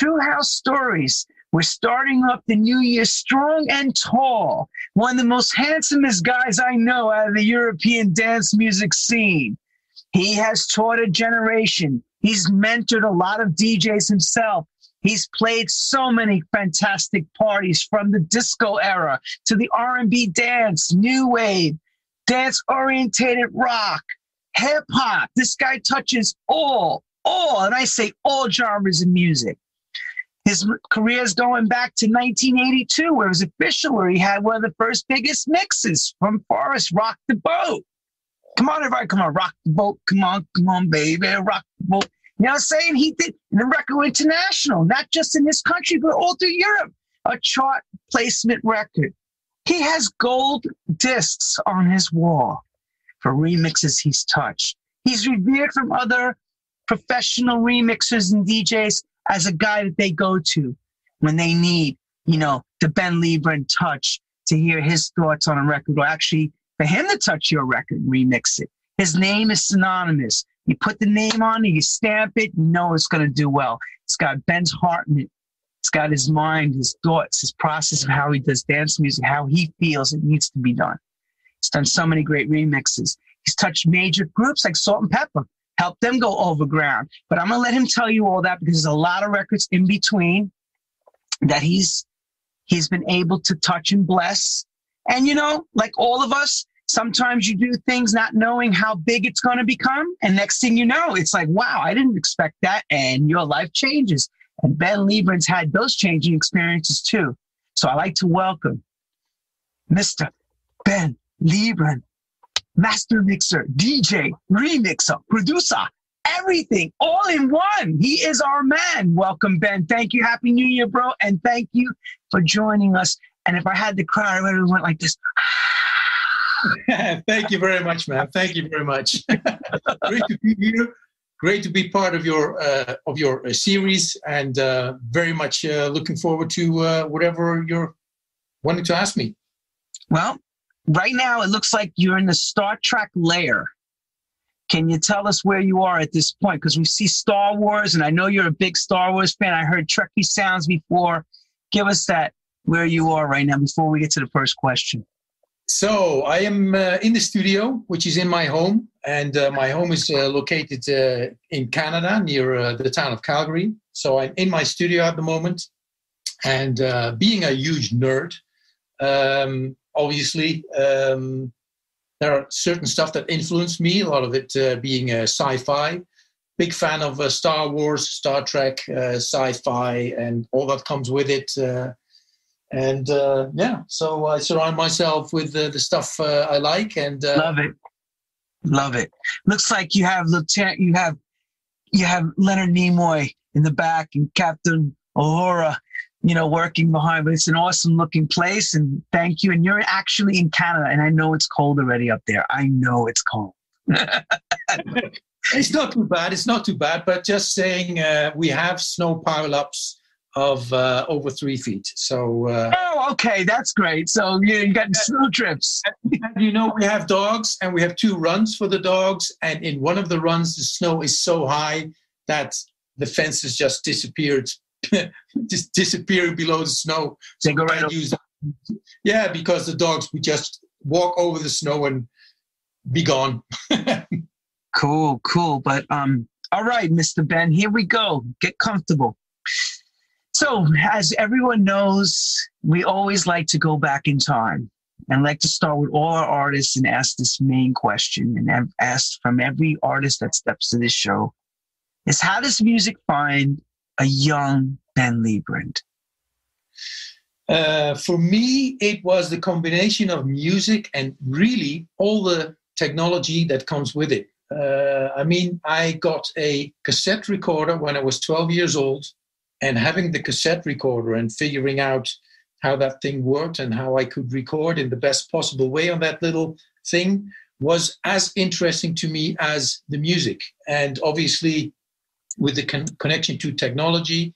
True House Stories. We're starting off the new year strong and tall. One of the most handsomest guys I know out of the European dance music scene. He has taught a generation. He's mentored a lot of DJs himself. He's played so many fantastic parties from the disco era to the R&B dance, new wave, dance orientated rock, hip hop. This guy touches all, all, and I say all genres of music. His career is going back to 1982, where it was official, where he had one of the first biggest mixes from Forrest, Rock the Boat. Come on, everybody, come on, rock the boat. Come on, come on, baby, rock the boat. You know what I'm saying? He did the record international, not just in this country, but all through Europe. A chart placement record. He has gold discs on his wall for remixes he's touched. He's revered from other professional remixers and DJs as a guy that they go to when they need, you know, the Ben Liebrand touch to hear his thoughts on a record, or actually for him to touch your record, remix it. His name is synonymous you put the name on it, you stamp it, you know it's going to do well. It's got Ben's heart in it. It's got his mind, his thoughts, his process of how he does dance music, how he feels it needs to be done. He's done so many great remixes. He's touched major groups like Salt-N-Pepa, helped them go overground. But I'm to let him tell you all that because there's a lot of records in between that he's he's been able to touch and bless. And you know, like all of us, Sometimes you do things not knowing how big it's to become. And next thing you know, it's like, wow, I didn't expect that. And your life changes. And Ben Liebrand's had those changing experiences too. So I like to welcome Mr. Ben Liebrand, master mixer, DJ, remixer, producer, everything all in one. He is our man. Welcome, Ben. Thank you. Happy New Year, bro. And thank you for joining us. And if I had to cry, I would have went like this. Thank you very much, man. Thank you very much. Great to be here. Great to be part of your uh, of your uh, series, and uh, very much uh, looking forward to uh, whatever you're wanting to ask me. Well, right now it looks like you're in the Star Trek layer. Can you tell us where you are at this point? Because we see Star Wars, and I know you're a big Star Wars fan. I heard Trekkie sounds before. Give us that where you are right now before we get to the first question. So I am uh, in the studio, which is in my home, and uh, my home is uh, located uh, in Canada, near uh, the town of Calgary. So I'm in my studio at the moment, and uh, being a huge nerd, um, obviously um, there are certain stuff that influenced me. A lot of it being sci-fi. Big fan of Star Wars, Star Trek, sci-fi, and all that comes with it and uh, yeah, so I surround myself with uh, the stuff uh, I like and uh, love it, love it. Looks like you have Lieutenant, you have you have Leonard Nimoy in the back and Captain Uhura, you know, working behind. But it's an awesome looking place, and thank you. And you're actually in Canada, and I know it's cold already up there. I know it's cold. it's not too bad. It's not too bad. But just saying, uh, we have snow pile ups of uh, over three feet. So. Uh, oh, okay, that's great. So you, you got snow trips. you know, we have dogs, and we have two runs for the dogs. And in one of the runs, the snow is so high that the fences just disappeared, just disappearing below the snow. So they go right use Yeah, because the dogs would just walk over the snow and be gone. cool, cool. But um, all right, Mr. Ben, here we go. Get comfortable. So, as everyone knows, we always like to go back in time and like to start with all our artists and ask this main question and I've asked from every artist that steps to this show is how does music find a young Uh, for me, it was the combination of music and really all the technology that comes with it. Uh, I mean, I got a cassette recorder when I was 12 years old and having the cassette recorder and figuring out how that thing worked and how I could record in the best possible way on that little thing was as interesting to me as the music. And obviously, with the con- connection to technology,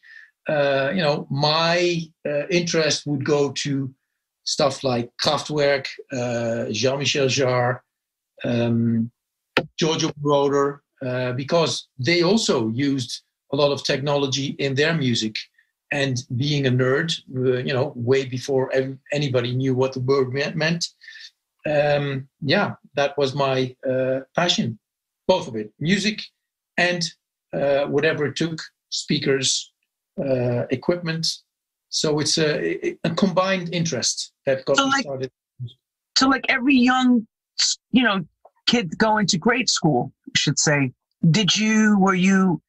uh, you know, my uh, interest would go to stuff like Kraftwerk, uh, Jean-Michel Jarre, um, Giorgio Moroder, uh, because they also used a lot of technology in their music. and being a nerd, uh, you know, way before anybody knew what the word meant. Um, yeah, that was my passion, both of it, music and whatever it took, speakers, uh, equipment. So it's a, a, combined interest that got so like, started. So, like every young, you know, kid going to grade school, I should say, did you were you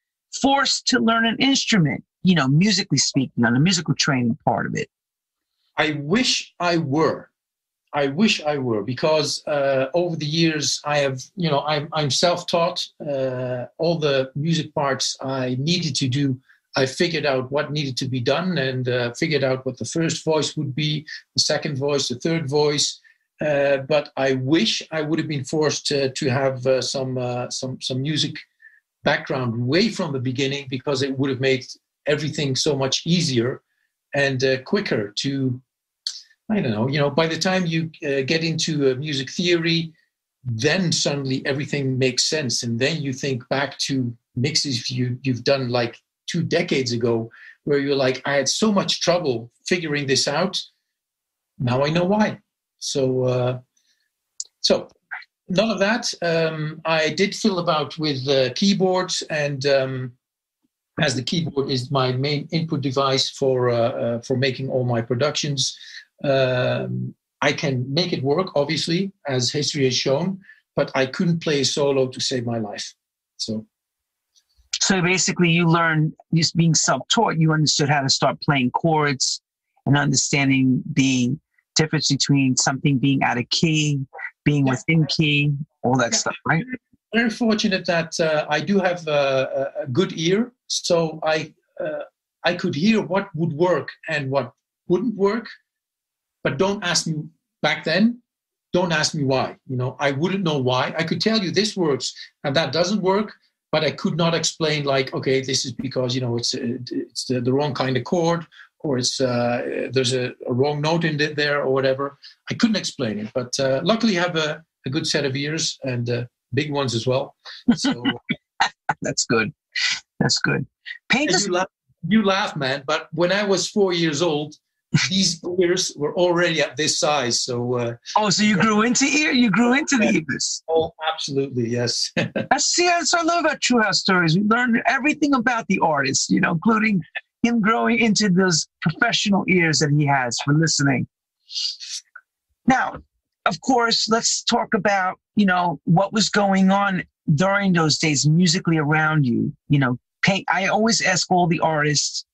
forced to learn an instrument? You know, musically speaking, on the musical training part of it. I wish I were. I wish I were because uh, over the years I have, you know, I'm, I'm self-taught. Uh, all the music parts I needed to do, I figured out what needed to be done and uh, figured out what the first voice would be, the second voice, the third voice. Uh, but I wish I would have been forced to, to have uh, some uh, some some music background way from the beginning because it would have made everything so much easier and quicker to I don't know, you know, by the time you uh, get into uh, music theory, then suddenly everything makes sense. And then you think back to mixes you, you've done like two decades ago, where you're like, I had so much trouble figuring this out. Now I know why. So, uh, so none of that. Um, I did fill about with uh, keyboards, and um, as the keyboard is my main input device for uh, uh for making all my productions. Um, I can make it work, obviously, as history has shown, but I couldn't play a solo to save my life. So, so basically, you learned just being self-taught. You understood how to start playing chords and understanding the difference between something being out of key, being yeah. within key, all that yeah. stuff, right? Very fortunate that uh, I do have a, a, good ear, so I uh, I could hear what would work and what wouldn't work but don't ask me back then. Don't ask me why. You know, I wouldn't know why. I could tell you this works and that doesn't work, but I could not explain like, okay, this is because you know it's it's the, the wrong kind of chord or it's uh, there's a, a, wrong note in there or whatever. I couldn't explain it, but uh, luckily I have a, a, good set of ears and uh, big ones as well. So that's good. That's good. Paint you, laugh, you laugh, man. But when I was four years old, these ears were already at this size. So uh, oh, so you grew into ear, you grew into the ears. Oh, absolutely, yes. that's see, that's what I love about True House Stories. We learn everything about the artist, you know, including him growing into those professional ears that he has for listening. Now, of course, let's talk about you know what was going on during those days musically around you. You know, paint. I always ask all the artists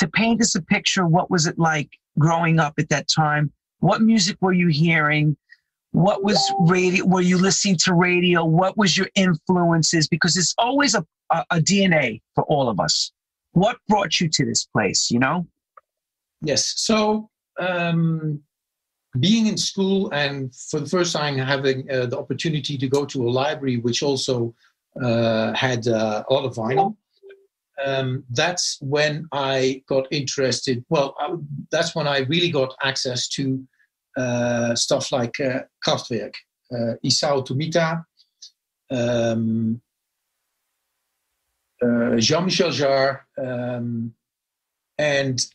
to paint us a picture. What was it like growing up at that time? What music were you hearing? What was radio? Were you listening to radio? What was your influences? Because it's always a, a, a DNA for all of us. What brought you to this place, you know? Yes. So, um, being in school and for the first time having uh, the opportunity to go to a library which also uh, had uh, a lot of vinyl um, that's when I got interested. Well, I, that's when I really got access to uh, stuff like uh, Kraftwerk, uh, Isao Tomita, um, uh, Jean-Michel Jarre, um, and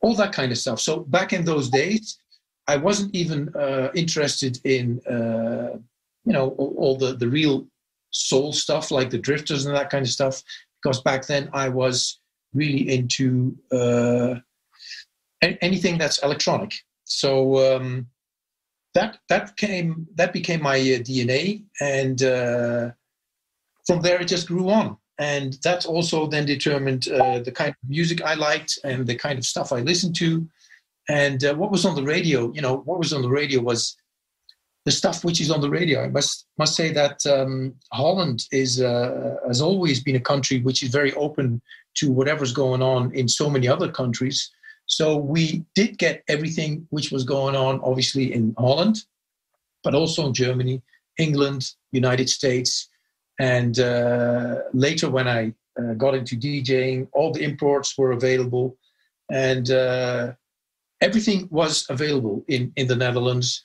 all that kind of stuff. So back in those days, I wasn't even uh, interested in, uh, you know, all, all the, the real soul stuff like the drifters and that kind of stuff because back then I was really into uh, anything that's electronic. So um, that that came that became my uh, DNA, and uh, from there it just grew on. And that also then determined uh, the kind of music I liked and the kind of stuff I listened to, and uh, what was on the radio. You know, what was on the radio was the stuff which is on the radio. I must must say that um, Holland is uh, has always been a country which is very open to whatever's going on in so many other countries. So we did get everything which was going on, obviously in Holland, but also in Germany, England, United States, and uh, later when I uh, got into DJing, all the imports were available, and uh, everything was available in in the Netherlands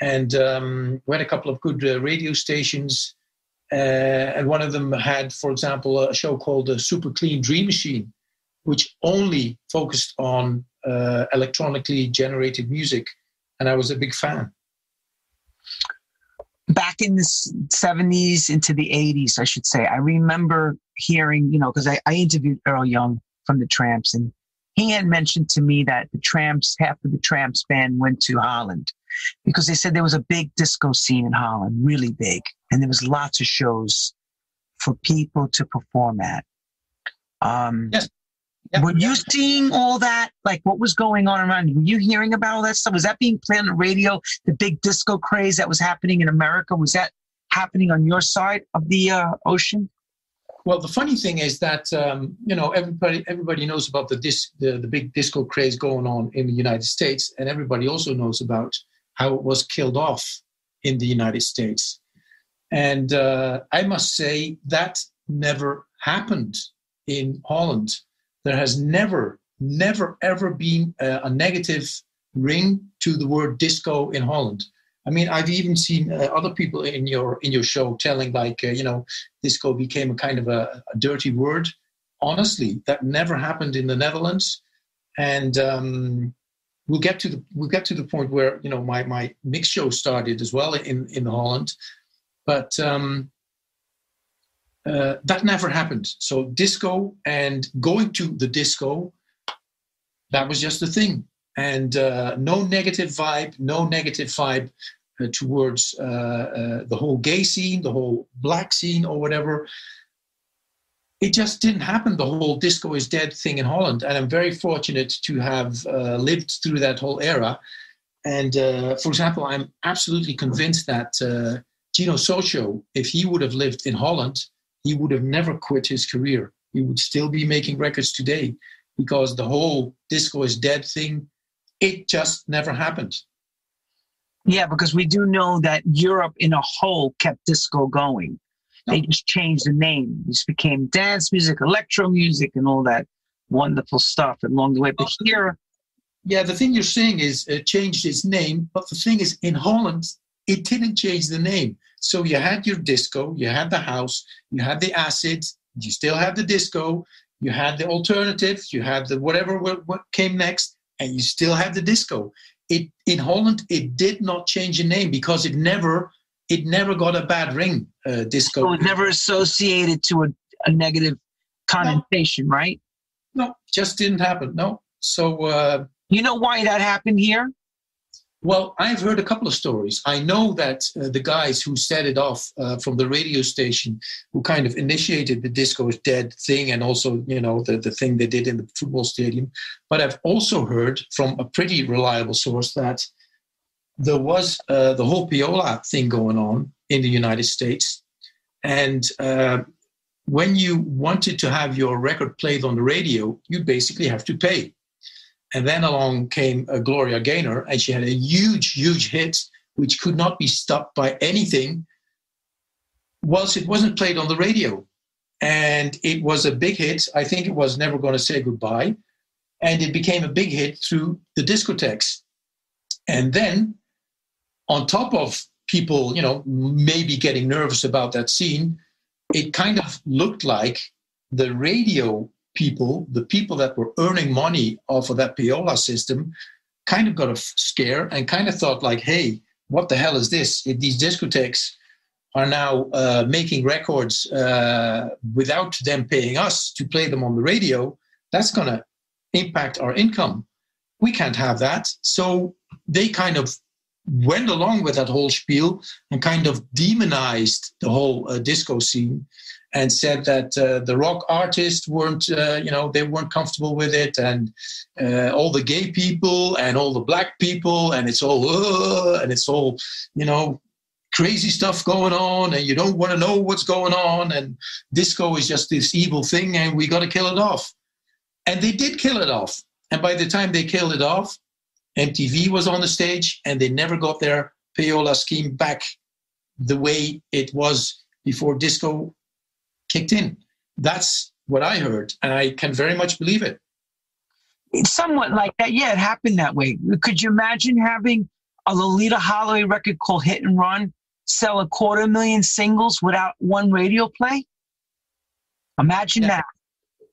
and um, we had a couple of good uh, radio stations. Uh, and one of them had, for example, a show called the Super Clean Dream Machine, which only focused on uh, electronically generated music, and I was a big fan. Back in the 70s into the 80s, I should say, I remember hearing, you know, because I, I interviewed Earl Young from the Trammps, and he had mentioned to me that the Trammps, half of the Trammps band went to Holland because they said there was a big disco scene in Holland, really big, and there was lots of shows for people to perform at. Um, yes. Yep. Were you seeing all that? Like what was going on around you? Were you hearing about all that stuff? Was that being played on the radio? The big disco craze that was happening in America? Was that happening on your side of the uh, ocean? Well, the funny thing is that um, you know everybody everybody knows about the, dis, the the big disco craze going on in the United States, and everybody also knows about how it was killed off in the United States. And uh, I must say that never happened in Holland. There has never, never, ever been a, a negative ring to the word disco in Holland. I mean, I've even seen uh, other people in your in your show telling like, uh, you know, disco became a kind of a, a, dirty word. Honestly, that never happened in the Netherlands, and um, we'll get to the we'll get to the point where you know my my mix show started as well in in Holland, but um, uh, that never happened. So disco and going to the disco, that was just the thing, and uh, no negative vibe, no negative vibe uh, towards uh, uh, the whole gay scene, the whole black scene, or whatever. It just didn't happen. The whole disco is dead thing in Holland, and I'm very fortunate to have uh, lived through that whole era. And for example, I'm absolutely convinced that Gino Soccio, if he would have lived in Holland, he would have never quit his career. He would still be making records today because the whole disco is dead thing, it just never happened. Yeah, because we do know that Europe in a whole kept disco going. They just changed the name. This became dance music, electro music, and all that wonderful stuff along the way. But here, yeah, the thing you're saying is it changed its name. But the thing is, in Holland, it didn't change the name. So you had your disco, you had the house, you had the acid, you still had the disco, you had the alternative, you had the whatever what came next, and you still had the disco. It in Holland it did not change the name because it never it never got a bad ring. Uh, disco. So it was never associated to a, a negative connotation, no. right? No, just didn't happen. No. So uh, you know why that happened here? Well, I've heard a couple of stories. I know that uh, the guys who set it off uh, from the radio station, who kind of initiated the disco is dead thing, and also you know the the thing they did in the football stadium. But I've also heard from a pretty reliable source that there was uh, the whole Payola thing going on in the United States, and uh, when you wanted to have your record played on the radio, you basically have to pay. And then along came uh, Gloria Gaynor, and she had a huge, huge hit, which could not be stopped by anything, whilst it wasn't played on the radio. And it was a big hit. I think it was Never Gonna Say Goodbye. And it became a big hit through the discotheques. And then, on top of people, you know, maybe getting nervous about that scene, it kind of looked like the radio people, the people that were earning money off of that Payola system, kind of got a scare and kind of thought like, hey, what the hell is this? If these discotheques are now uh, making records uh, without them paying us to play them on the radio, that's going to impact our income. We can't have that. So they kind of went along with that whole spiel and kind of demonized the whole uh, disco scene and said that uh, the rock artists weren't, uh, you know, they weren't comfortable with it, and uh, all the gay people and all the black people, and it's all, and it's all, you know, crazy stuff going on, and you don't want to know what's going on, and disco is just this evil thing, and we got to kill it off. And they did kill it off. And by the time they killed it off, MTV was on the stage, and they never got their payola scheme back the way it was before disco kicked in. That's what I heard, and I can very much believe it. It's somewhat like that. Yeah, it happened that way. Could you imagine having a Loleatta Holloway record called Hit and Run sell a quarter million singles without one radio play? Imagine yeah. that.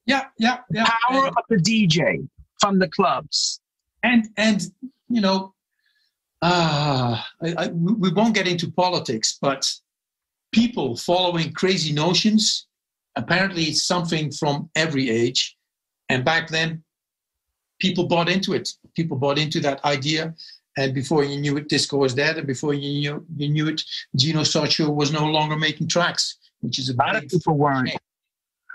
Yeah, yeah, yeah. Power and, of the DJ from the clubs. And and you know, uh, I, I, we won't get into politics, but people following crazy notions. Apparently, it's something from every age. And back then, people bought into it. People bought into that idea. And before you knew it, disco was dead. And before you knew, you knew it, Gino Soccio was no longer making tracks, which is a, a lot of people weren't.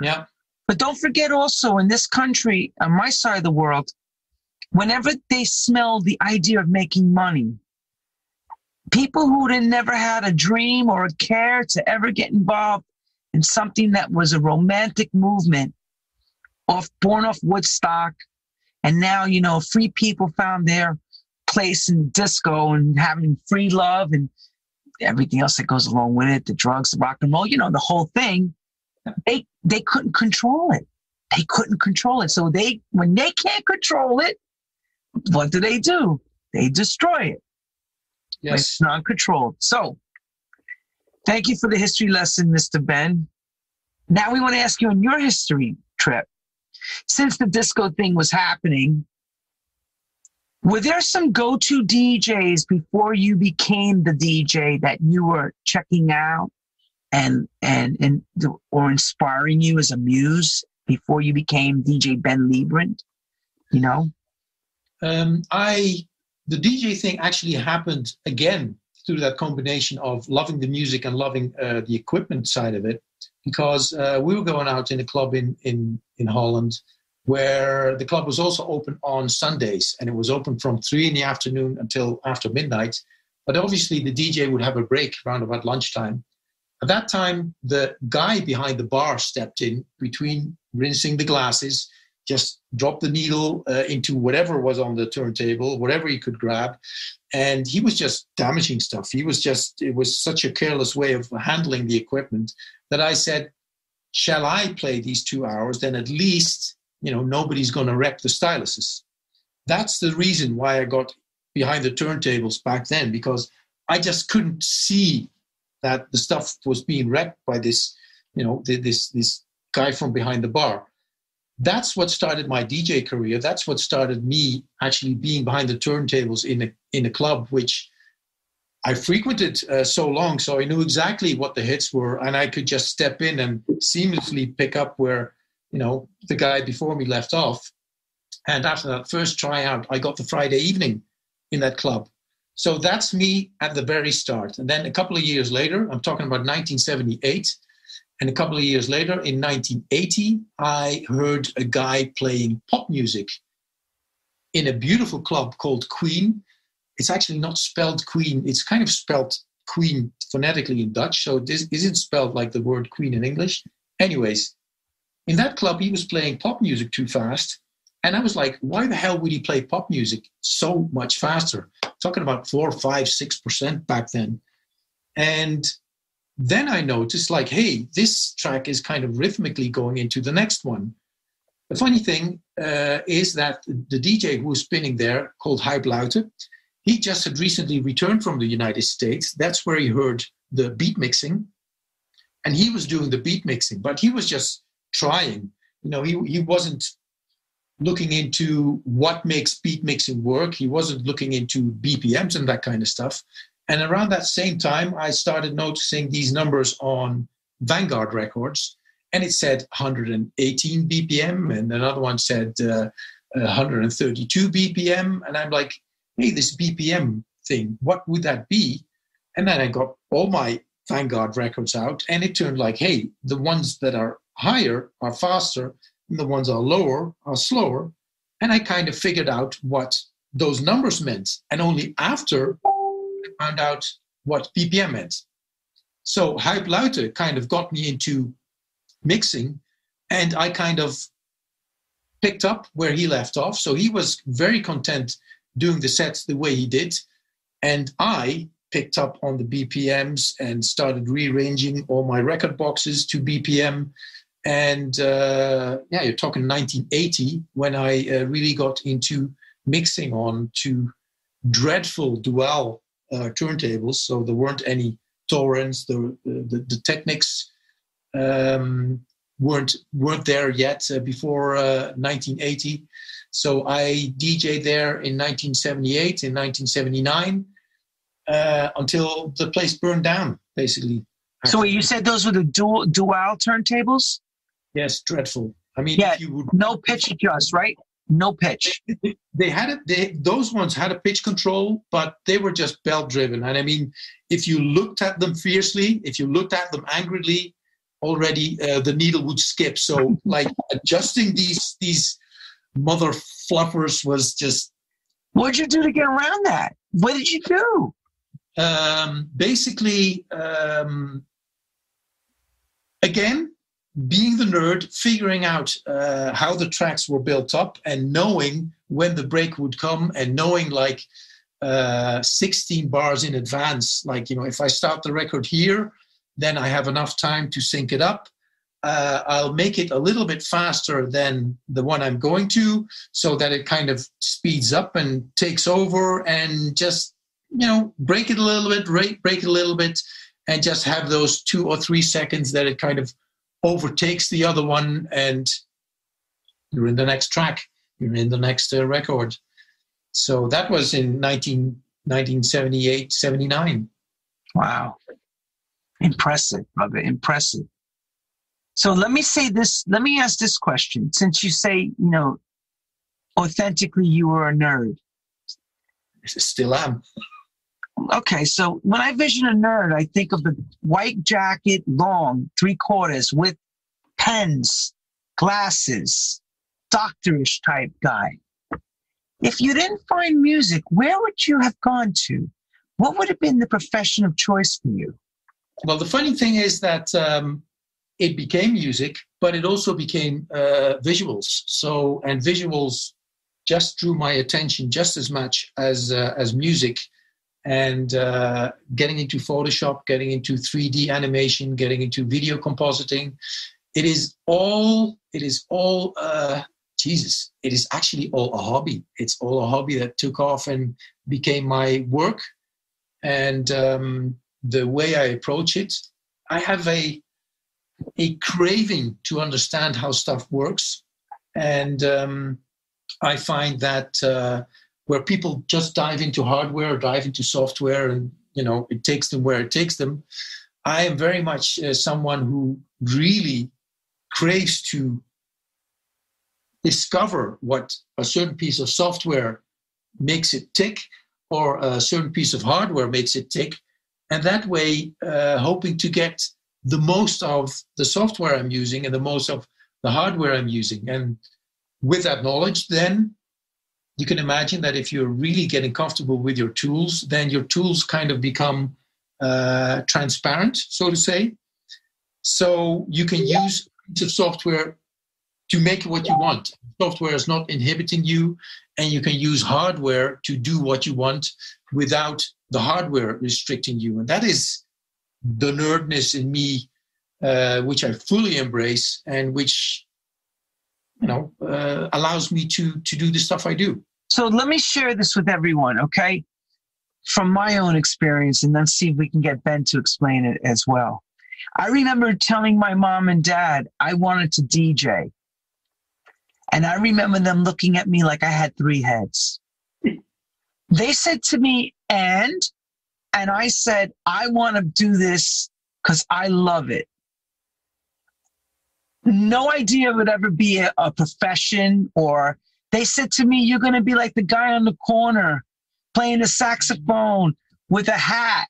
Yeah. But don't forget also in this country, on my side of the world, whenever they smell the idea of making money, people who had never had a dream or a care to ever get involved in something that was a romantic movement off born off Woodstock, and now you know free people found their place in disco and having free love and everything else that goes along with it, the drugs, the rock and roll, you know, the whole thing. They they couldn't control it. They couldn't control it. So they when they can't control it, what do they do? They destroy it. Yes. It's non controlled. So, thank you for the history lesson, Mr. Ben. Now we want to ask you on your history trip. Since the disco thing was happening, were there some go to DJs before you became the DJ that you were checking out and, and, and, or inspiring you as a muse before you became DJ Ben Liebrand? You know? Um, I the DJ thing actually happened again through that combination of loving the music and loving uh, the equipment side of it, because uh, we were going out in a club in in in Holland where the club was also open on Sundays and it was open from three in the afternoon until after midnight. But obviously, the DJ would have a break around about lunchtime. At that time, the guy behind the bar stepped in between rinsing the glasses just drop the needle uh, into whatever was on the turntable, whatever he could grab. And he was just damaging stuff. He was just, it was such a careless way of handling the equipment that I said, Shall I play these two hours? Then at least, you know, nobody's going to wreck the styluses. That's the reason why I got behind the turntables back then, because I just couldn't see that the stuff was being wrecked by this, you know, this, this guy from behind the bar that's what started my DJ career. That's what started me actually being behind the turntables in a in a club which I frequented uh, so long, so I knew exactly what the hits were, and I could just step in and seamlessly pick up where you know the guy before me left off. And after that first tryout, I got the Friday evening in that club. So that's me at the very start. And then a couple of years later, I'm talking about 1978. And a couple of years later, in 1980, I heard a guy playing pop music in a beautiful club called Queen. It's actually not spelled Queen, it's kind of spelled Queen phonetically in Dutch. So this isn't spelled like the word Queen in English. Anyways, in that club, he was playing pop music too fast. And I was like, why the hell would he play pop music so much faster? Talking about four, five, six percent back then. And then I noticed, like, hey, this track is kind of rhythmically going into the next one. The funny thing uh, is that the DJ who was spinning there, called Hype Luite, he just had recently returned from the United States. That's where he heard the beat mixing. And he was doing the beat mixing, but he was just trying. You know, he, he wasn't looking into what makes beat mixing work. He wasn't looking into BPMs and that kind of stuff. And around that same time, I started noticing these numbers on Vanguard records, and it said 118 BPM, and another one said uh, 132 BPM. And I'm like, hey, this BPM thing, what would that be? And then I got all my Vanguard records out, and it turned like, hey, the ones that are higher are faster, and the ones are lower are slower. And I kind of figured out what those numbers meant. And only after found out what BPM meant. So Hype Luite kind of got me into mixing, and I kind of picked up where he left off. So he was very content doing the sets the way he did, and I picked up on the BPMs and started rearranging all my record boxes to BPM. And uh, yeah, you're talking 1980 when I uh, really got into mixing on to dreadful dual uh, turntables, so there weren't any Thorens. The the, the Technics um, weren't weren't there yet uh, before 1980. Uh, so I DJed there in 1978, in 1979, uh, until the place burned down, basically. So you said those were the dual dual turntables? Yes, dreadful. I mean, yeah, would, no pitch adjust, right? No pitch. They had it. They those ones had a pitch control, but they were just belt driven. And I mean, if you looked at them fiercely, if you looked at them angrily, already uh, the needle would skip. So like adjusting these these mother fluffers was just. What'd you do to get around that? What did you do? Um, basically, um, again, being the nerd, figuring out uh, how the tracks were built up, and knowing when the break would come, and knowing like uh, 16 bars in advance. Like, you know, if I start the record here, then I have enough time to sync it up uh, I'll make it a little bit faster than the one I'm going to so that it kind of speeds up and takes over and just, you know, break it a little bit, break, break it a little bit, and just have those two or three seconds that it kind of overtakes the other one and you're in the next track, you're in the next uh, record. So that was in 19, 1978, 79. Wow. Impressive, brother. Impressive. So let me say this, let me ask this question. Since you say, you know, authentically you were a nerd. Still am. Okay, so when I vision a nerd, I think of the white jacket, long, three quarters, with pens, glasses, doctorish type guy. If you didn't find music, where would you have gone to? What would have been the profession of choice for you? Well, the funny thing is that um, it became music, but it also became uh, visuals. So, and visuals just drew my attention just as much as uh, as music. And uh, getting into Photoshop, getting into 3D animation, getting into video compositing, it is all it is all uh, Jesus. It is actually all a hobby. It's all a hobby that took off and became my work. And um, the way I approach it, I have a a craving to understand how stuff works. And um, I find that uh, where people just dive into hardware or dive into software and you know it takes them where it takes them, I am very much uh, someone who really craves to discover what a certain piece of software makes it tick or a certain piece of hardware makes it tick and that way uh, hoping to get the most of the software I'm using and the most of the hardware I'm using. And with that knowledge, then you can imagine that if you're really getting comfortable with your tools, then your tools kind of become uh, transparent, so to say. So you can use of software to make what you want. Software is not inhibiting you, and you can use hardware to do what you want without the hardware restricting you. And that is the nerdness in me, uh, which I fully embrace and which you know uh, allows me to to do the stuff I do. So let me share this with everyone, okay? From my own experience, and then see if we can get Ben to explain it as well. I remember telling my mom and dad I wanted to DJ. And I remember them looking at me like I had three heads. They said to me, and and I said, I want to do this because I love it. No idea it would ever be a, a profession, or they said to me, You're going to be like the guy on the corner playing the saxophone with a hat.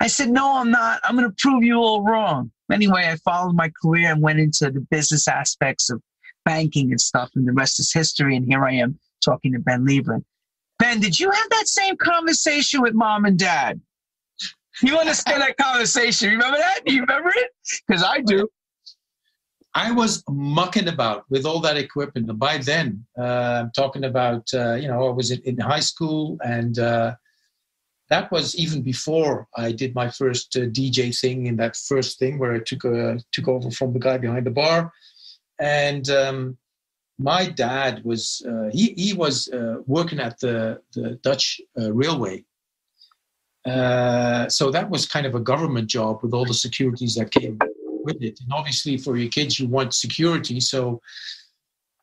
I said, No, I'm not. I'm going to prove you all wrong. Anyway, I followed my career and went into the business aspects of banking and stuff, and the rest is history. And here I am talking to Ben Liebrand. Ben, did you have that same conversation with mom and dad? You understand that conversation? Remember that? Do you remember it? Because I do. I was mucking about with all that equipment. By then, uh, I'm talking about, uh, you know, I was in, in high school and uh, that was even before I did my first uh, DJ thing in that first thing where I took, uh, took over from the guy behind the bar. And um, my dad was, he, he was working at the, the Dutch railway so that was kind of a government job with all the securities that came with it. And obviously, for your kids, you want security. So,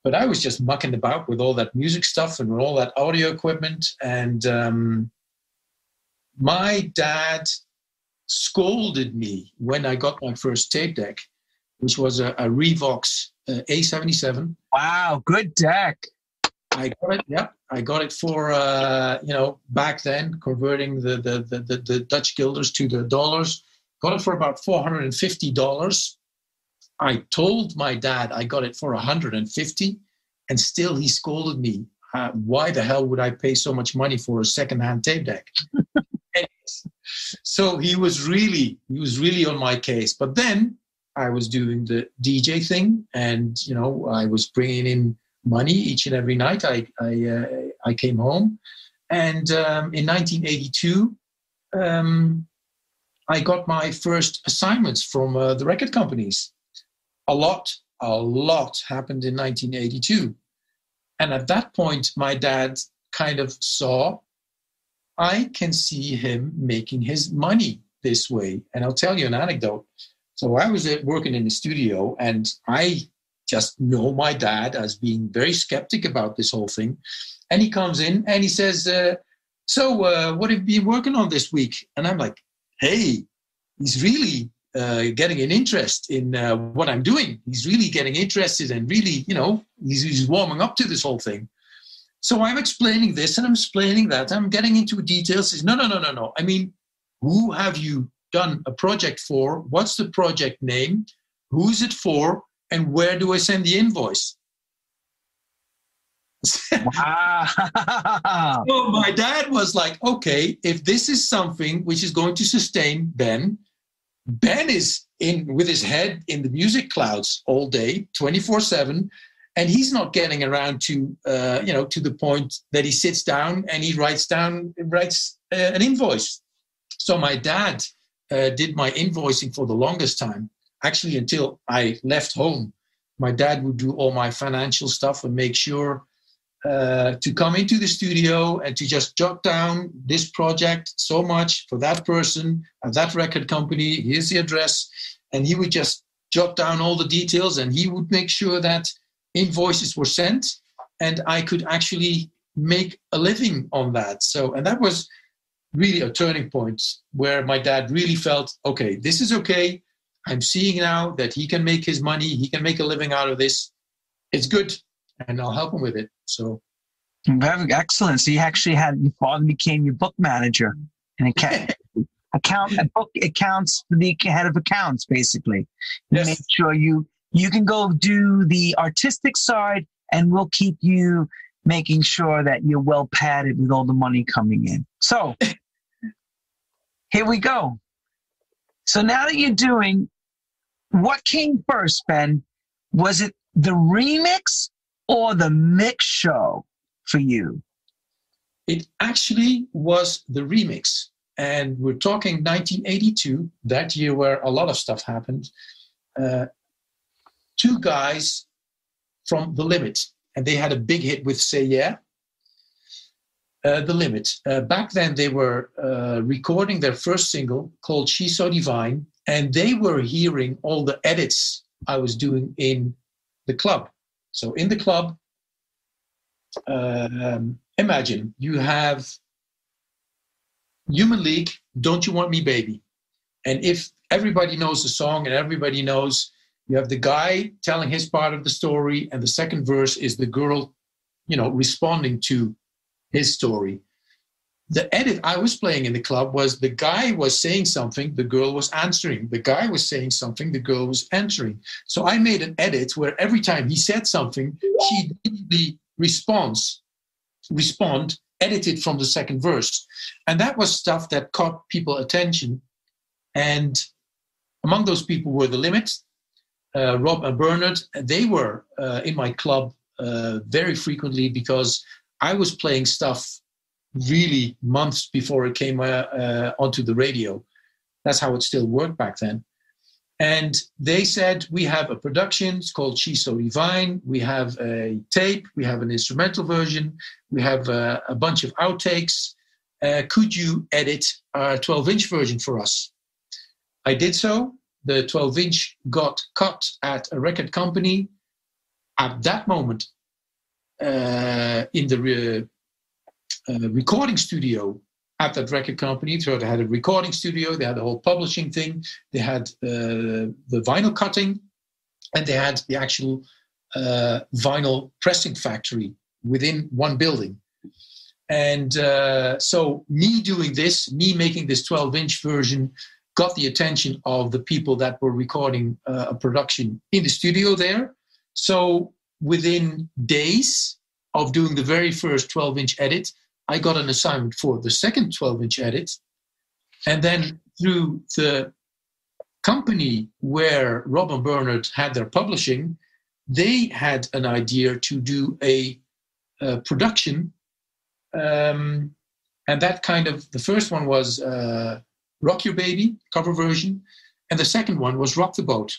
but I was just mucking about with all that music stuff and all that audio equipment. And um, my dad scolded me when I got my first tape deck, which was a, a Revox uh, A77. Wow, good deck. I got it. Yeah, I got it for uh, you know back then converting the, the the, the the Dutch guilders to the dollars. Got it for about four hundred and fifty dollars. I told my dad I got it for 150, and still he scolded me. Uh, why the hell would I pay so much money for a secondhand tape deck? so he was really he was really on my case. But then I was doing the DJ thing, and you know I was bringing in money each and every night. I I, uh, I came home, and um, in 1982, um, I got my first assignments from uh, the record companies. A lot, a lot happened in 1982, and at that point, my dad kind of saw I can see him making his money this way. And I'll tell you an anecdote. So I was working in the studio and I just know my dad as being very skeptic about this whole thing. And he comes in and he says, uh, So, uh, what have you been working on this week? And I'm like, Hey, he's really uh, getting an interest in uh, what I'm doing. He's really getting interested and really, you know, he's, he's warming up to this whole thing. So I'm explaining this and I'm explaining that. I'm getting into details. Says, no, no, no, no, no. I mean, who have you done a project for? What's the project name? Who's it for? And where do I send the invoice? Wow. so my dad was like, okay, if this is something which is going to sustain Ben, Ben is in with his head in the music clouds all day, 24 7 and he's not getting around to uh, you know to the point that he sits down and he writes down writes uh, an invoice so my dad uh, did my invoicing for the longest time actually until i left home my dad would do all my financial stuff and make sure uh, to come into the studio and to just jot down this project so much for that person at that record company here's the address and he would just jot down all the details and he would make sure that invoices were sent and I could actually make a living on that. So, and that was really a turning point where my dad really felt, okay, this is okay. I'm seeing now that he can make his money, he can make a living out of this. It's good, and I'll help him with it. So, very excellent. So you actually had your father became your book manager and account, account book accounts for the head of accounts, basically. Yes. Make sure you you can go do the artistic side and we'll keep you making sure that you're well padded with all the money coming in. So here we go. So now that you're doing what came first, Ben? Was it the remix or the mix show for you? It actually was the remix. And we're talking 1982, that year where a lot of stuff happened. Uh, two guys from The Limit, and they had a big hit with Say Yeah. Uh, the Limit. Uh, back then, they were uh, recording their first single called She's So Divine, and they were hearing all the edits I was doing in the club. So, in the club, um, imagine you have Human League, Don't You Want Me Baby. And if everybody knows the song and everybody knows you have the guy telling his part of the story, and the second verse is the girl, you know, responding to his story. The edit I was playing in the club was the guy was saying something, the girl was answering. The guy was saying something, the girl was answering. So I made an edit where every time he said something, she did the response, respond, edited from the second verse. And that was stuff that caught people attention. And among those people were the limits uh, Rob and Bernard, they were uh, in my club uh, very frequently because I was playing stuff really months before it came uh, uh, onto the radio. That's how it still worked back then. And they said, We have a production, it's called So Divine. We have a tape, we have an instrumental version, we have a, a bunch of outtakes. Uh, could you edit a 12 inch version for us? I did so the 12 inch got cut at a record company, at that moment, uh, in the re- recording studio at that record company. So they had a recording studio, they had a whole publishing thing, they had uh, the vinyl cutting, and they had the actual uh, vinyl pressing factory within one building. And uh, so, me doing this, me making this 12 inch version, got the attention of the people that were recording uh, a production in the studio there. So, within days of doing the very first 12 inch edit, I got an assignment for the second 12 inch edit. And then through the company where Rob and Bernard had their publishing, they had an idea to do a, a production. Um, and that kind of, the first one was uh, Rock Your Baby, cover version. And the second one was Rock the Boat.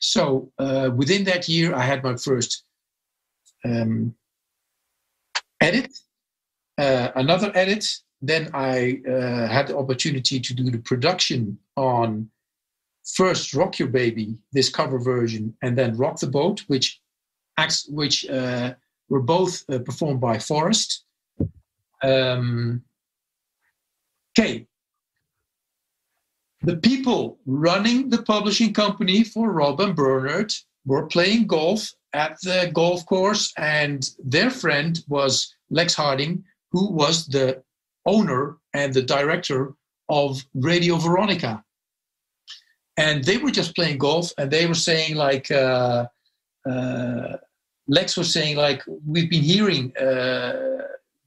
So uh, within that year, I had my first um, edit uh, another edit. Then I uh, had the opportunity to do the production on first Rock Your Baby, this cover version, and then Rock the Boat, which acts, which uh, were both uh, performed by Forrest. Um, okay. The people running the publishing company for Rob and Bernard were playing golf at the golf course, and their friend was Lex Harding, who was the owner and the director of Radio Veronica. And they were just playing golf, and they were saying like, uh, uh, Lex was saying like, we've been hearing uh,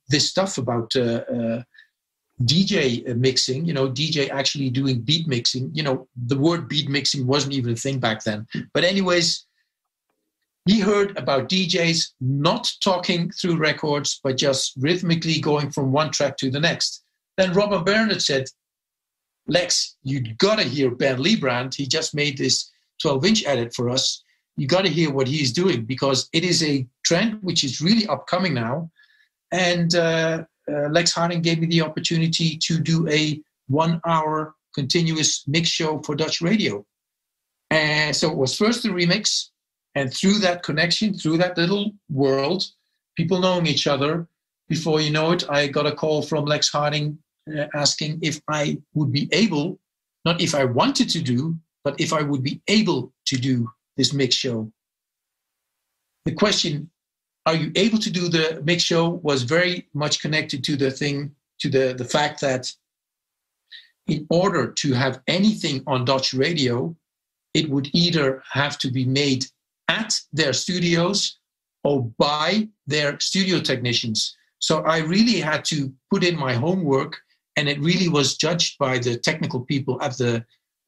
this stuff about uh, uh, DJ mixing. You know, DJ actually doing beat mixing. You know, the word beat mixing wasn't even a thing back then. But anyways, he heard about DJs not talking through records, but just rhythmically going from one track to the next. Then Robert Bernard said, Lex, you gotta hear Ben Liebrand. He just made this 12 inch edit for us. You gotta hear what he's doing because it is a trend which is really upcoming now. And uh, uh, Lex Harding gave me the opportunity to do a one hour continuous mix show for Dutch radio. And so it was first the remix, and through that connection, through that little world, people knowing each other, before you know it, I got a call from Lex Harding uh, asking if I would be able, not if I wanted to do, but if I would be able to do this mix show. The question, are you able to do the mix show, was very much connected to the thing, to the, the fact that in order to have anything on Dutch radio, it would either have to be made at their studios or by their studio technicians. So I really had to put in my homework, and it really was judged by the technical people at the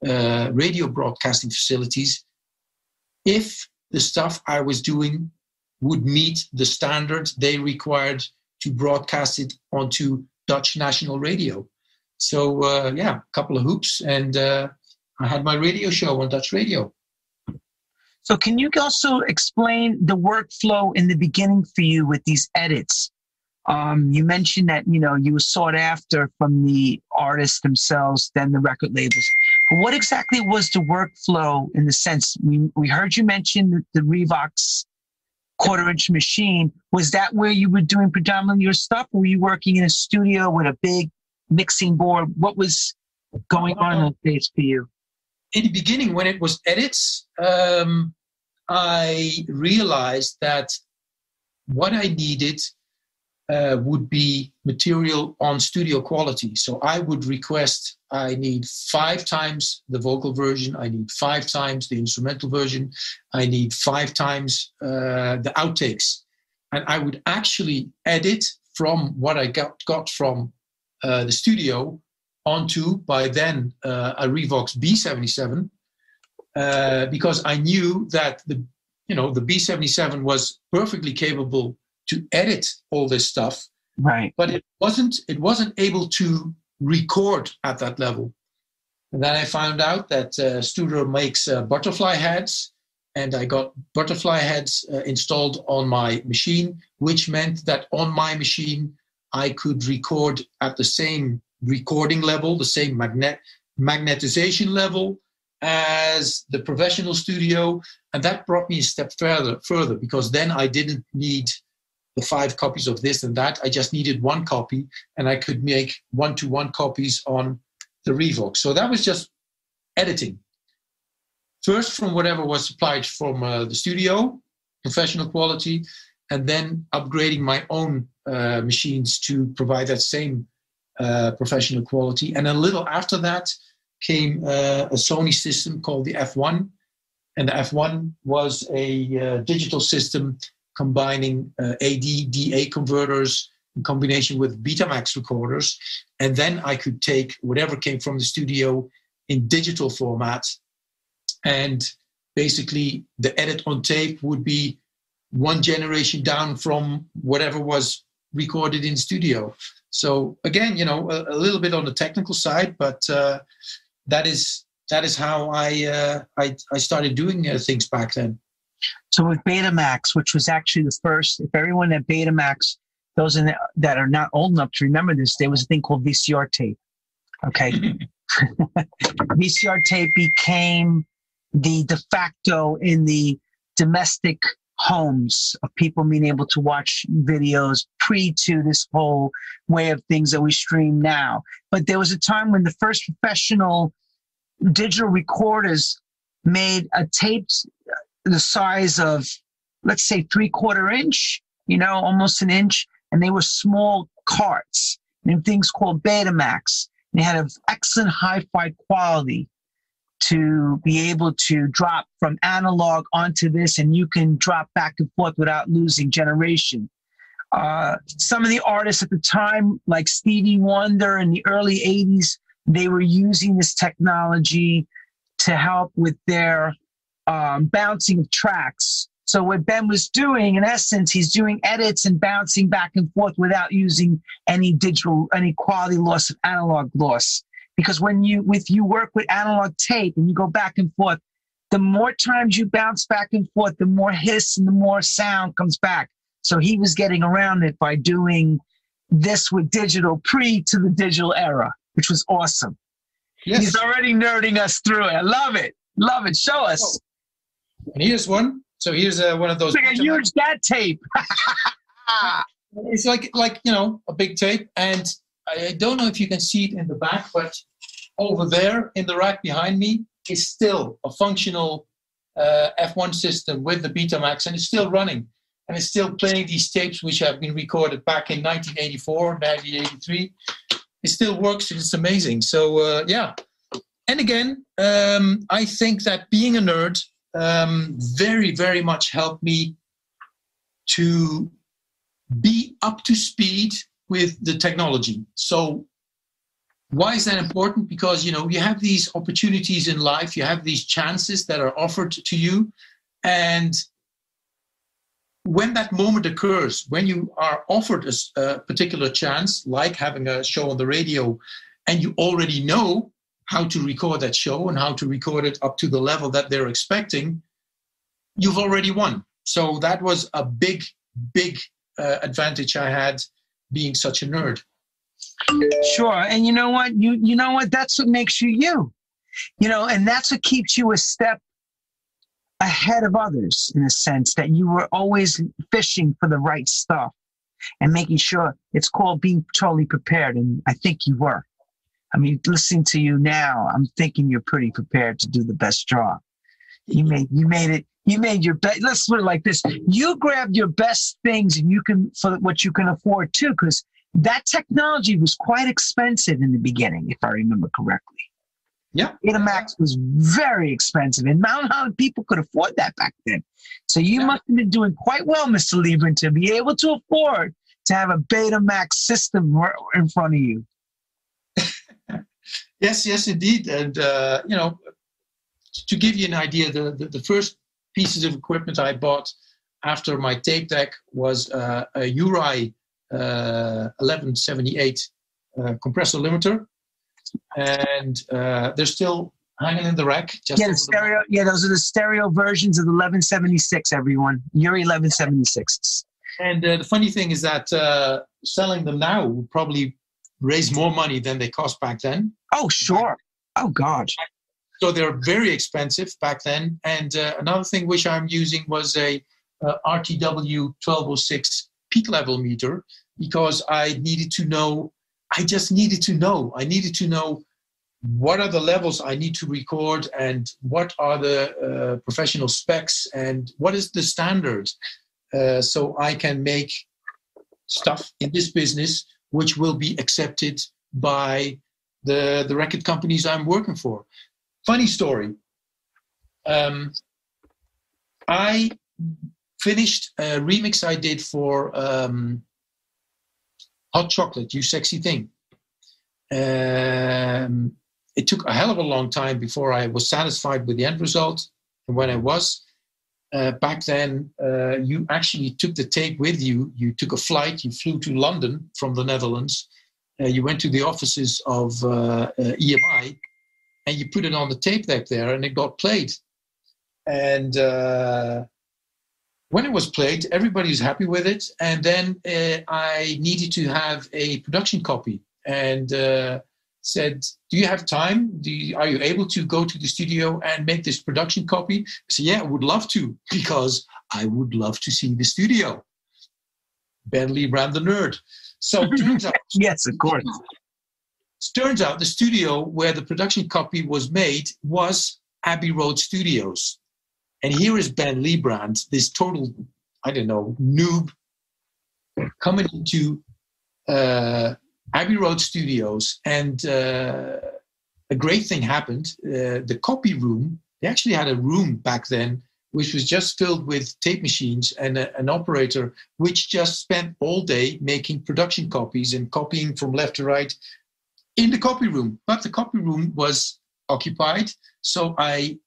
uh, radio broadcasting facilities if the stuff I was doing would meet the standards they required to broadcast it onto Dutch national radio. So uh, yeah, a couple of hoops, and uh, I had my radio show on Dutch radio. So can you also explain the workflow in the beginning for you with these edits? Um, you mentioned that you know you were sought after from the artists themselves, then the record labels. But what exactly was the workflow in the sense we we heard you mention the, the Revox quarter inch machine? Was that where you were doing predominantly your stuff, were you working in a studio with a big mixing board? What was going on in the space for you? In the beginning, when it was edits, um, I realized that what I needed uh, would be material on studio quality. So I would request I need five times the vocal version, I need five times the instrumental version, I need five times uh, the outtakes. And I would actually edit from what I got, got from uh, the studio onto by then uh, a Revox B77 uh, because I knew that the you know the B77 was perfectly capable to edit all this stuff, right? But it wasn't it wasn't able to record at that level. And then I found out that uh, Studer makes uh, butterfly heads, and I got butterfly heads uh, installed on my machine, which meant that on my machine I could record at the same recording level, the same magnet magnetization level, as the professional studio, and that brought me a step further. Further, because then I didn't need the five copies of this and that. I just needed one copy, and I could make one-to-one copies on the Revox. So that was just editing. First, from whatever was supplied from uh, the studio, professional quality, and then upgrading my own uh, machines to provide that same uh, professional quality. And a little after that came uh, a Sony system called the F1. And the F1 was a uh, digital system combining uh, AD, DA converters in combination with Betamax recorders. And then I could take whatever came from the studio in digital format. And basically, the edit on tape would be one generation down from whatever was recorded in studio. So again, you know, a, a little bit on the technical side, but uh, that is that is how I uh, I, I started doing uh, things back then. So with Betamax, which was actually the first, if everyone at Betamax, those the, that are not old enough to remember this, there was a thing called VCR tape. Okay, VCR tape became the de facto in the domestic homes of people being able to watch videos pre to this whole way of things that we stream now. But there was a time when the first professional digital recorders made a tape uh, the size of, let's say, three quarter inch, you know, almost an inch, and they were small carts and things called Betamax. They had an excellent hi-fi quality to be able to drop from analog onto this, and you can drop back and forth without losing generation. Uh, some of the artists at the time, like Stevie Wonder in the early 80s, they were using this technology to help with their um, bouncing of tracks. So what Ben was doing, in essence, he's doing edits and bouncing back and forth without using any digital, any quality loss of analog loss because when you with you work with analog tape and you go back and forth the more times you bounce back and forth the more hiss and the more sound comes back. So he was getting around it by doing this with digital pre to the digital era which was awesome. Yes. he's already nerding us through it. I love it. Love it. Show us. And here's one. So here's uh, one of those it's like a huge that tape. It's like like you know a big tape. And I don't know if you can see it in the back, but over there in the rack behind me is still a functional uh, F1 system with the Betamax, and it's still running. And it's still playing these tapes which have been recorded back in 1984, 1983. It still works, it's amazing. So, uh, yeah. And again, um, I think that being a nerd um, very, very much helped me to be up to speed with the technology. So why is that important? Because you know you have these opportunities in life, you have these chances that are offered to you, and when that moment occurs, when you are offered a, a particular chance, like having a show on the radio, and you already know how to record that show and how to record it up to the level that they're expecting, you've already won. So that was a big, big uh, advantage I had being such a nerd. Sure. And you know what? You you know what? That's what makes you you. You know, and that's what keeps you a step ahead of others in a sense that you were always fishing for the right stuff and making sure it's called being totally prepared. And I think you were. I mean, listening to you now, I'm thinking you're pretty prepared to do the best job. You made you made it you made your best. Let's put it like this: you grabbed your best things, and you can for what you can afford too, because that technology was quite expensive in the beginning, if I remember correctly. Yeah, Betamax was very expensive, and not how people could afford that back then. So you yeah. must have been doing quite well, Mr. Liebrand to be able to afford to have a Betamax system in front of you. yes, yes, indeed, and uh, you know, to give you an idea, the, the, the first pieces of equipment I bought after my tape deck was uh, a UREI uh, 1178 uh, compressor limiter, and uh, they're still hanging in the rack. yeah, the stereo. The yeah, those are the stereo versions of the 1176. Everyone, UREI 1176. And uh, the funny thing is that uh, selling them now would probably raise more money than they cost back then. Oh, sure. Oh, God. So they're very expensive back then. And uh, another thing which I'm using was a uh, RTW 1206 peak level meter because I needed to know. I just needed to know. I needed to know what are the levels I need to record and what are the uh, professional specs and what is the standard uh, so I can make stuff in this business which will be accepted by the, the record companies I'm working for. Funny story. Um, I finished a remix I did for um, Hot Chocolate, You Sexy Thing. Um, it took a hell of a long time before I was satisfied with the end result. And when I was, uh, back then, uh, you actually took the tape with you. You took a flight, you flew to London from the Netherlands, uh, you went to the offices of uh, uh, EMI, and you put it on the tape deck there, and it got played. And uh, when it was played, everybody was happy with it. And then I needed to have a production copy. And said, "Do you have time? Do you, are you able to go to the studio and make this production copy?" I said, "Yeah, I would love to because I would love to see the studio." Ben Liebrand the nerd. So turns out, yes, of course. Turns out the studio where the production copy was made was Abbey Road Studios, and here is Ben Liebrand, this total, I don't know, noob, coming into uh, Abbey Road Studios, and uh, a great thing happened. Uh, the copy room, they actually had a room back then which was just filled with tape machines and a, an operator which just spent all day making production copies and copying from left to right in the copy room. But the copy room was occupied, so I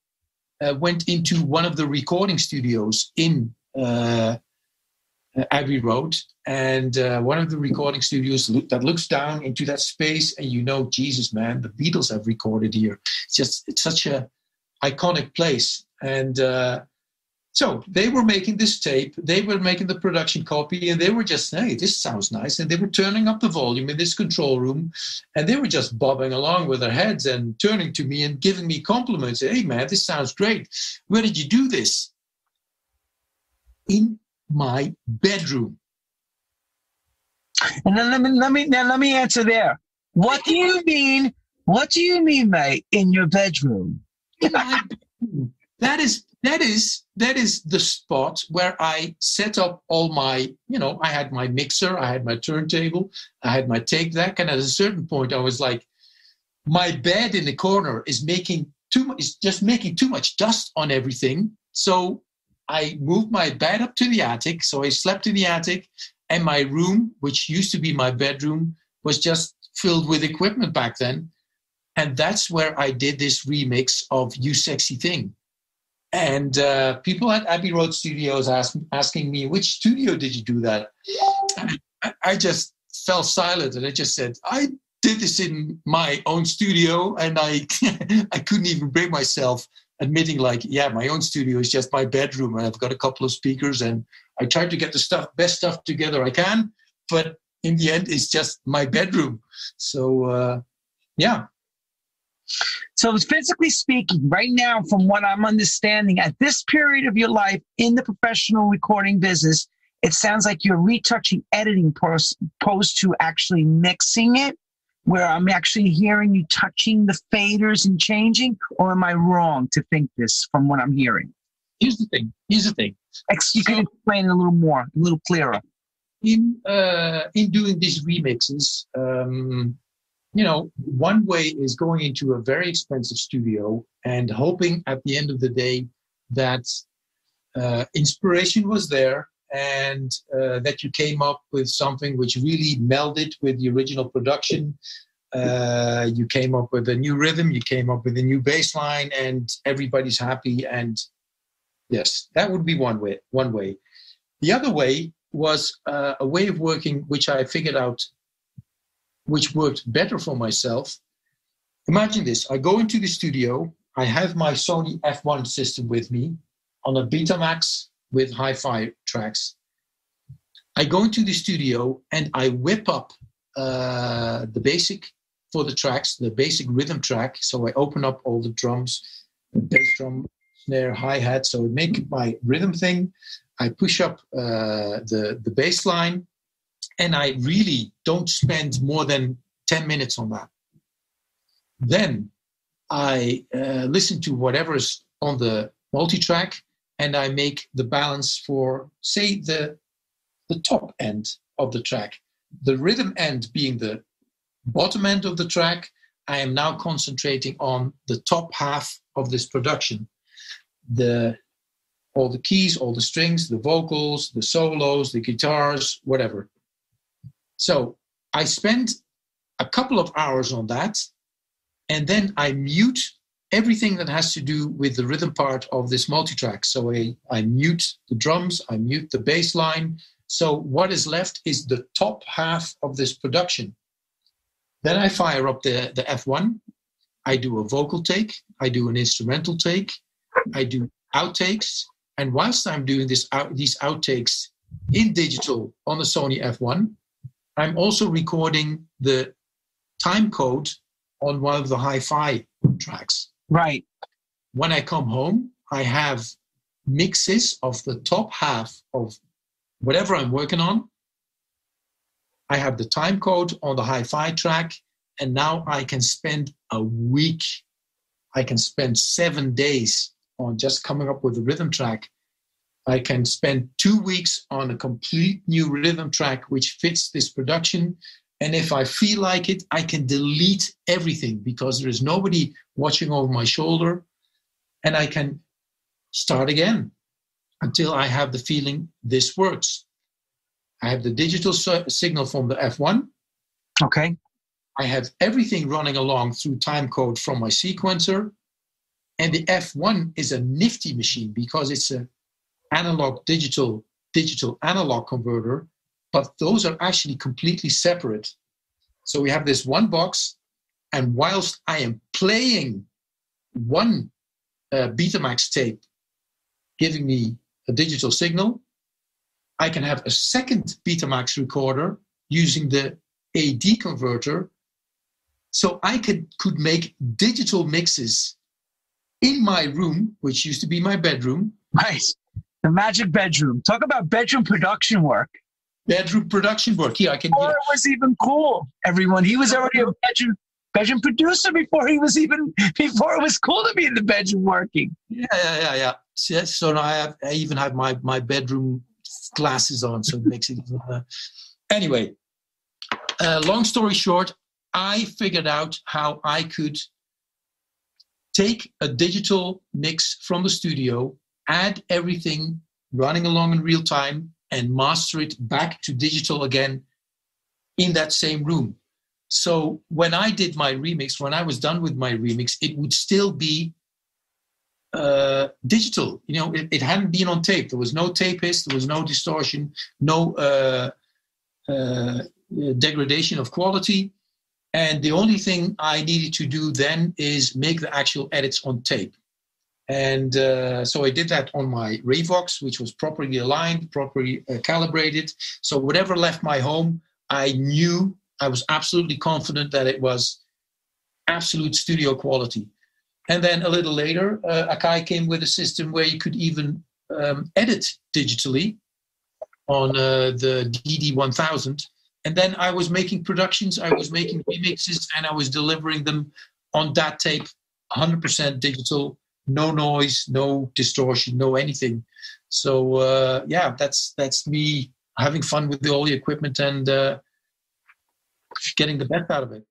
uh, went into one of the recording studios in uh, Abbey Road, and uh, one of the recording studios look, that looks down into that space, and you know, Jesus, man, the Beatles have recorded here. It's just it's such a iconic place, and uh, so they were making this tape, they were making the production copy, and they were just, hey, this sounds nice, and they were turning up the volume in this control room, and they were just bobbing along with their heads and turning to me and giving me compliments. Hey, man, this sounds great. Where did you do this? In my bedroom. And then let me let me now let me answer there. What do you mean? What do you mean, mate? In your bedroom? In my bedroom. That is that is that is the spot where I set up all my, you know, I had my mixer, I had my turntable, I had my tape deck, and at a certain point I was like, my bed in the corner is making too much, is just making too much dust on everything. So I moved my bed up to the attic. So I slept in the attic, and my room, which used to be my bedroom, was just filled with equipment back then. And that's where I did this remix of You Sexy Thing. And uh, people at Abbey Road Studios asked, asking me, which studio did you do that? I, I just fell silent and I just said, I did this in my own studio and I, I couldn't even bring myself admitting like, yeah, my own studio is just my bedroom and I've got a couple of speakers and I try to get the stuff, best stuff together I can, but in the end, it's just my bedroom. So, uh, yeah. So, physically speaking, right now, from what I'm understanding, at this period of your life in the professional recording business, it sounds like you're retouching editing post, opposed to actually mixing it where I'm actually hearing you touching the faders and changing, or am I wrong to think this from what I'm hearing? Here's the thing. Here's the thing. You can explain a little more, a little clearer. In uh, in doing these remixes, um, you know, one way is going into a very expensive studio and hoping at the end of the day that uh, inspiration was there and uh, that you came up with something which really melded with the original production. Uh, you came up with a new rhythm, you came up with a new bass line, and everybody's happy. And yes, that would be one way. One way. The other way was uh, a way of working which I figured out, which worked better for myself. Imagine this: I go into the studio. I have my Sony F1 system with me on a Betamax with hi-fi tracks. I go into the studio and I whip up uh, the basic for the tracks, the basic rhythm track. So I open up all the drums, the bass drum, snare, hi hat. So I make my rhythm thing. I push up uh, the the bass line, and I really don't spend more than ten minutes on that. Then I uh, listen to whatever's on the multi-track, and I make the balance for say the the top end of the track. The rhythm end being the bottom end of the track, I am now concentrating on the top half of this production. The all the keys, all the strings, the vocals, the solos, the guitars, whatever. So I spend a couple of hours on that, and then I mute everything that has to do with the rhythm part of this multi-track. So I, I mute the drums, I mute the bass line. So what is left is the top half of this production. Then I fire up the, the F1. I do a vocal take. I do an instrumental take. I do outtakes. And whilst I'm doing this out, these outtakes in digital on the Sony F1, I'm also recording the time code on one of the hi-fi tracks. Right. When I come home, I have mixes of the top half of whatever I'm working on I have the time code on the hi fi track, and now I can spend a week, I can spend seven days on just coming up with a rhythm track. I can spend two weeks on a complete new rhythm track which fits this production. And if I feel like it, I can delete everything because there is nobody watching over my shoulder. And I can start again until I have the feeling this works. I have the digital signal from the F1. Okay. I have everything running along through timecode from my sequencer. And the F1 is a nifty machine because it's an analog digital digital analog converter, but those are actually completely separate. So we have this one box, and whilst I am playing one uh, Betamax tape, giving me a digital signal, I can have a second Betamax recorder using the AD converter. So I could, could make digital mixes in my room, which used to be my bedroom. Nice. The magic bedroom. Talk about bedroom production work. Bedroom production work. Yeah, I can. Before it was even cool, everyone. He was already a bedroom bedroom producer before he was even before it was cool to be in the bedroom working. Yeah, yeah, yeah, yeah. So now I have I even have my my bedroom glasses on, so it makes it. Uh, anyway, uh, long story short, I figured out how I could take a digital mix from the studio, add everything running along in real time, and master it back to digital again in that same room. So when I did my remix, when I was done with my remix, it would still be uh, digital. You know, it, it, hadn't been on tape. There was no tape hiss. There was no distortion. No uh, uh, degradation of quality. And the only thing I needed to do then is make the actual edits on tape. And uh, so I did that on my Revox, which was properly aligned, properly uh, calibrated. So whatever left my home, I knew I was absolutely confident that it was absolute studio quality. And then a little later, uh, Akai came with a system where you could even um, edit digitally on uh, the DD1000. And then I was making productions, I was making remixes, and I was delivering them on that tape, 100% digital, no noise, no distortion, no anything. So uh, yeah, that's that's me having fun with all the equipment and uh, getting the best out of it.